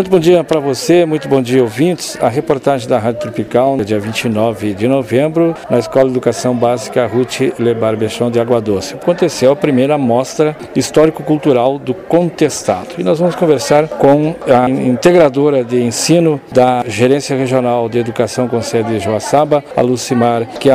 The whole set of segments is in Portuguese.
Muito bom dia para você, muito bom dia ouvintes. A reportagem da Rádio Tropical, dia 29 de novembro, na Escola de Educação Básica Ruth Lebar Bechon de Água Doce. Aconteceu a primeira mostra histórico-cultural do Contestado. E nós vamos conversar com a integradora de ensino da Gerência Regional de Educação com sede de Joaçaba, a Lucimar que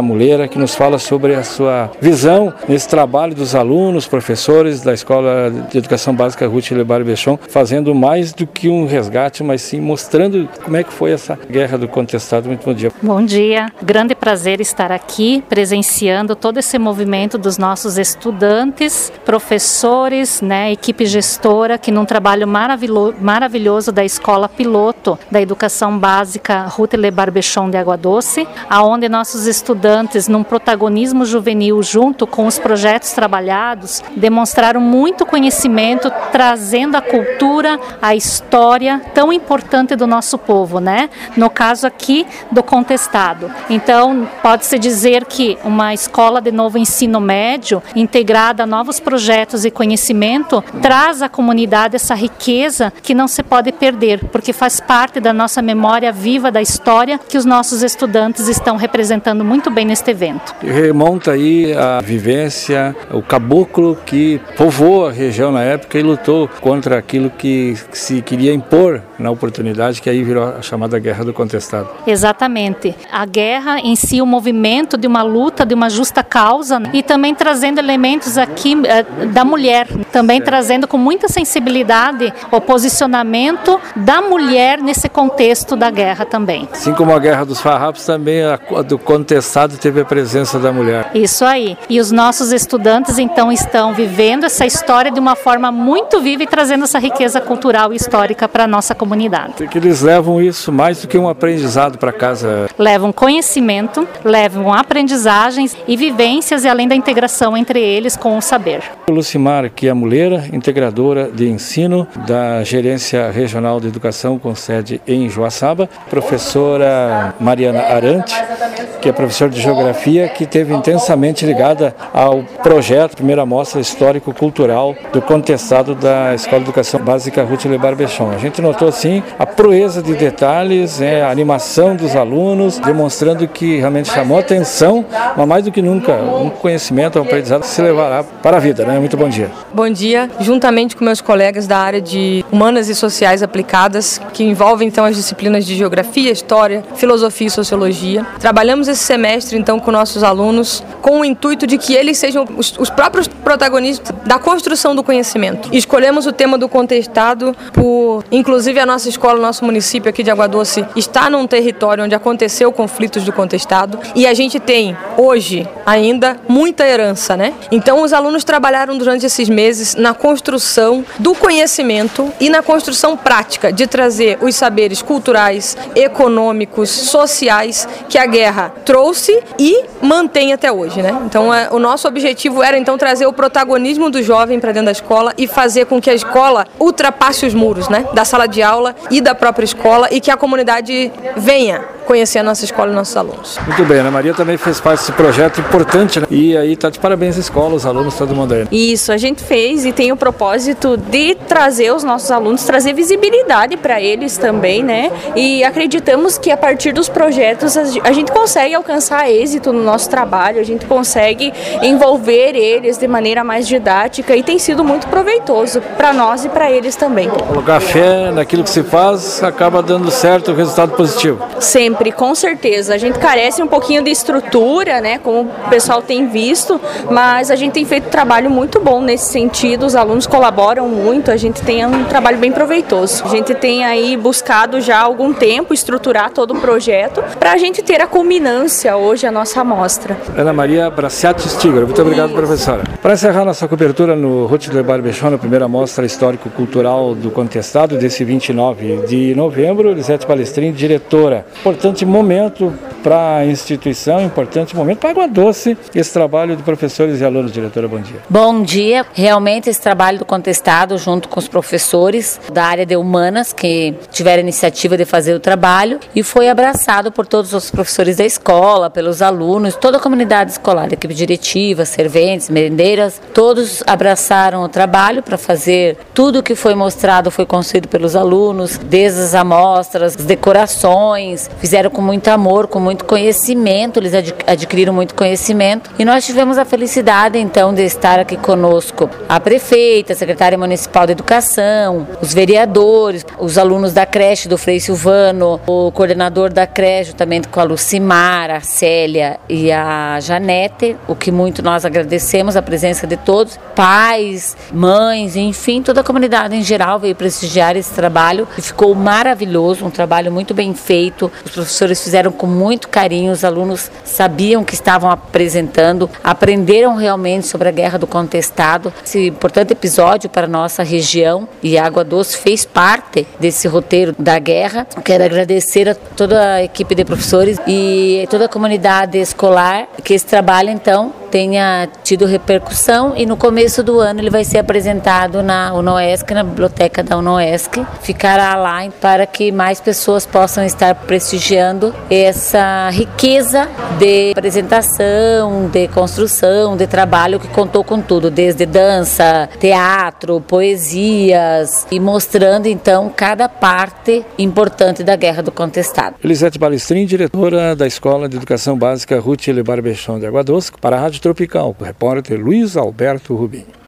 nos fala sobre a sua visão nesse trabalho dos alunos, professores da Escola de Educação Básica Ruth Lebar Bechon, fazendo mais do que um resgate, mas sim mostrando como é que foi essa guerra do contestado. Muito bom dia. Bom dia, grande prazer estar aqui presenciando todo esse movimento dos nossos estudantes, professores, né, equipe gestora, que num trabalho maravilhoso da Escola Piloto da Educação Básica Ruth Lebar Bechon de Água Doce, aonde nossos estudantes, num protagonismo juvenil junto com os projetos trabalhados, demonstraram muito conhecimento, trazendo a cultura, a história tão importante do nosso povo, né? No caso aqui do contestado. Então, pode-se dizer que uma escola de novo ensino médio, integrada a novos projetos e conhecimento, traz à comunidade essa riqueza que não se pode perder, porque faz parte da nossa memória viva da história que os nossos estudantes estão representando muito bem neste evento. Remonta aí a vivência, o caboclo que povoou a região na época e lutou contra aquilo que se queria impor na oportunidade, que aí virou a chamada Guerra do Contestado. Exatamente. A guerra em si, o movimento de uma luta, de uma justa causa, e também trazendo elementos aqui eh, da mulher, também certo. trazendo com muita sensibilidade o posicionamento da mulher nesse contexto da guerra também. Assim como a Guerra dos Farrapos, também a do contestado teve a presença da mulher. Isso aí. E os nossos estudantes, então, estão vivendo essa história de uma forma muito viva e trazendo essa riqueza cultural e histórica para a nossa comunidade. Que eles levam isso mais do que um aprendizado para casa. Levam conhecimento, levam aprendizagens e vivências e além da integração entre eles com o saber. Lucimar, que é integradora de ensino da Gerência Regional de Educação com sede em Joaçaba, professora Mariana Arante, que é professora de Geografia, que teve intensamente ligada ao projeto Primeira Mostra Histórico-Cultural do contestado da Escola de Educação Básica Ruth Lebar Bechon. A gente notou, assim, a proeza de detalhes, é, a animação dos alunos, demonstrando que realmente chamou atenção, mas mais do que nunca, um conhecimento, um aprendizado que se levará para a vida. Né? Muito bom dia. Bom dia. Juntamente com meus colegas da área de Humanas e Sociais Aplicadas, que envolvem então as disciplinas de Geografia, História, Filosofia e Sociologia, trabalhamos esse semestre então com nossos alunos com o intuito de que eles sejam os, os próprios protagonistas da construção do conhecimento. Escolhemos o tema do contestado por, inclusive a nossa escola, o nosso município aqui de Água Doce está num território onde aconteceu conflitos do contestado e a gente tem hoje ainda muita herança, né? Então os alunos trabalharam durante esses meses na construção do conhecimento e na construção prática de trazer os saberes culturais, econômicos, sociais que a guerra trouxe e mantém até hoje, né? Então é, o nosso objetivo era então trazer o protagonismo do jovem para dentro da escola e fazer com que a escola ultrapasse os muros, né? Da sala de aula e da própria escola e que a comunidade venha conhecer a nossa escola e nossos alunos. Muito bem, Ana Maria também fez parte desse projeto importante né? e aí tá de parabéns à escola, os alunos, todo mundo aí. Isso, a gente fez e tem o propósito de trazer os nossos alunos, trazer visibilidade para eles também, né? E acreditamos que a partir dos projetos a gente consegue alcançar êxito no nosso trabalho, a gente consegue envolver eles de maneira mais didática e tem sido muito proveitoso para nós e para eles também. Colocar fé naquilo que se faz acaba dando certo, resultado positivo. Sempre, com certeza. A gente carece um pouquinho de estrutura, né, como o pessoal tem visto, mas a gente tem feito um trabalho muito bom nesse sentido, os alunos colaboram muito, a gente tem um trabalho bem proveitoso. A gente tem aí buscado já há algum tempo estruturar todo o projeto para a gente ter a culminância hoje a nossa amostra. Ana Maria Braciati Stigro, muito obrigado, Isso. professora. Para encerrar nossa cobertura no Ruth de Barbechon, na primeira mostra histórico-cultural do contestado desse 29 de novembro, Elisete Palestrin, diretora. Importante momento para a instituição, importante momento para Água Doce, esse trabalho de professores e alunos. Diretora, bom dia. Bom dia. Realmente esse trabalho do contestado junto com os professores da área de humanas que tiveram a iniciativa de fazer o trabalho e foi abraçado por todos os professores da escola, pelos alunos, toda a comunidade escolar, equipe diretiva, serventes, merendeiras, todos abraçaram o trabalho para fazer tudo o que foi mostrado foi construído pelos alunos, desde as amostras, as decorações, fizeram com muito amor, com muito conhecimento, eles adquiriram muito conhecimento e nós tivemos a felicidade então de estar aqui conosco a prefeita, a secretária municipal de educação, os vereadores, os alunos da creche do Frei Silvano, o coordenador da creche, também com a Lucimar, a Célia e a Janete, o que muito nós agradecemos a presença de todos, pais, mães, enfim, toda a comunidade em geral veio prestigiar esse trabalho e ficou maravilhoso, um trabalho muito bem feito. Os professores fizeram com muito carinho, os alunos sabiam que estavam apresentando, aprenderam realmente sobre a guerra do contestado. Esse importante episódio para a nossa região e Água Doce fez parte desse roteiro da guerra. Quero agradecer a toda a equipe de professores e toda a comunidade escolar que esse trabalho então tenha tido repercussão e no começo do ano ele vai ser apresentado na UNOESC, na biblioteca da UNOESC. Ficará lá para que mais pessoas possam estar prestigiando essa riqueza de apresentação, de construção, de trabalho que contou com tudo, desde dança, teatro, poesias e mostrando então cada parte importante da Guerra do Contestado. Elisete Balestrin, diretora da Escola de Educação Básica Ruth Lebar Bechon de Água Doce, para a Rádio Tropical, o repórter Luiz Alberto Rubim.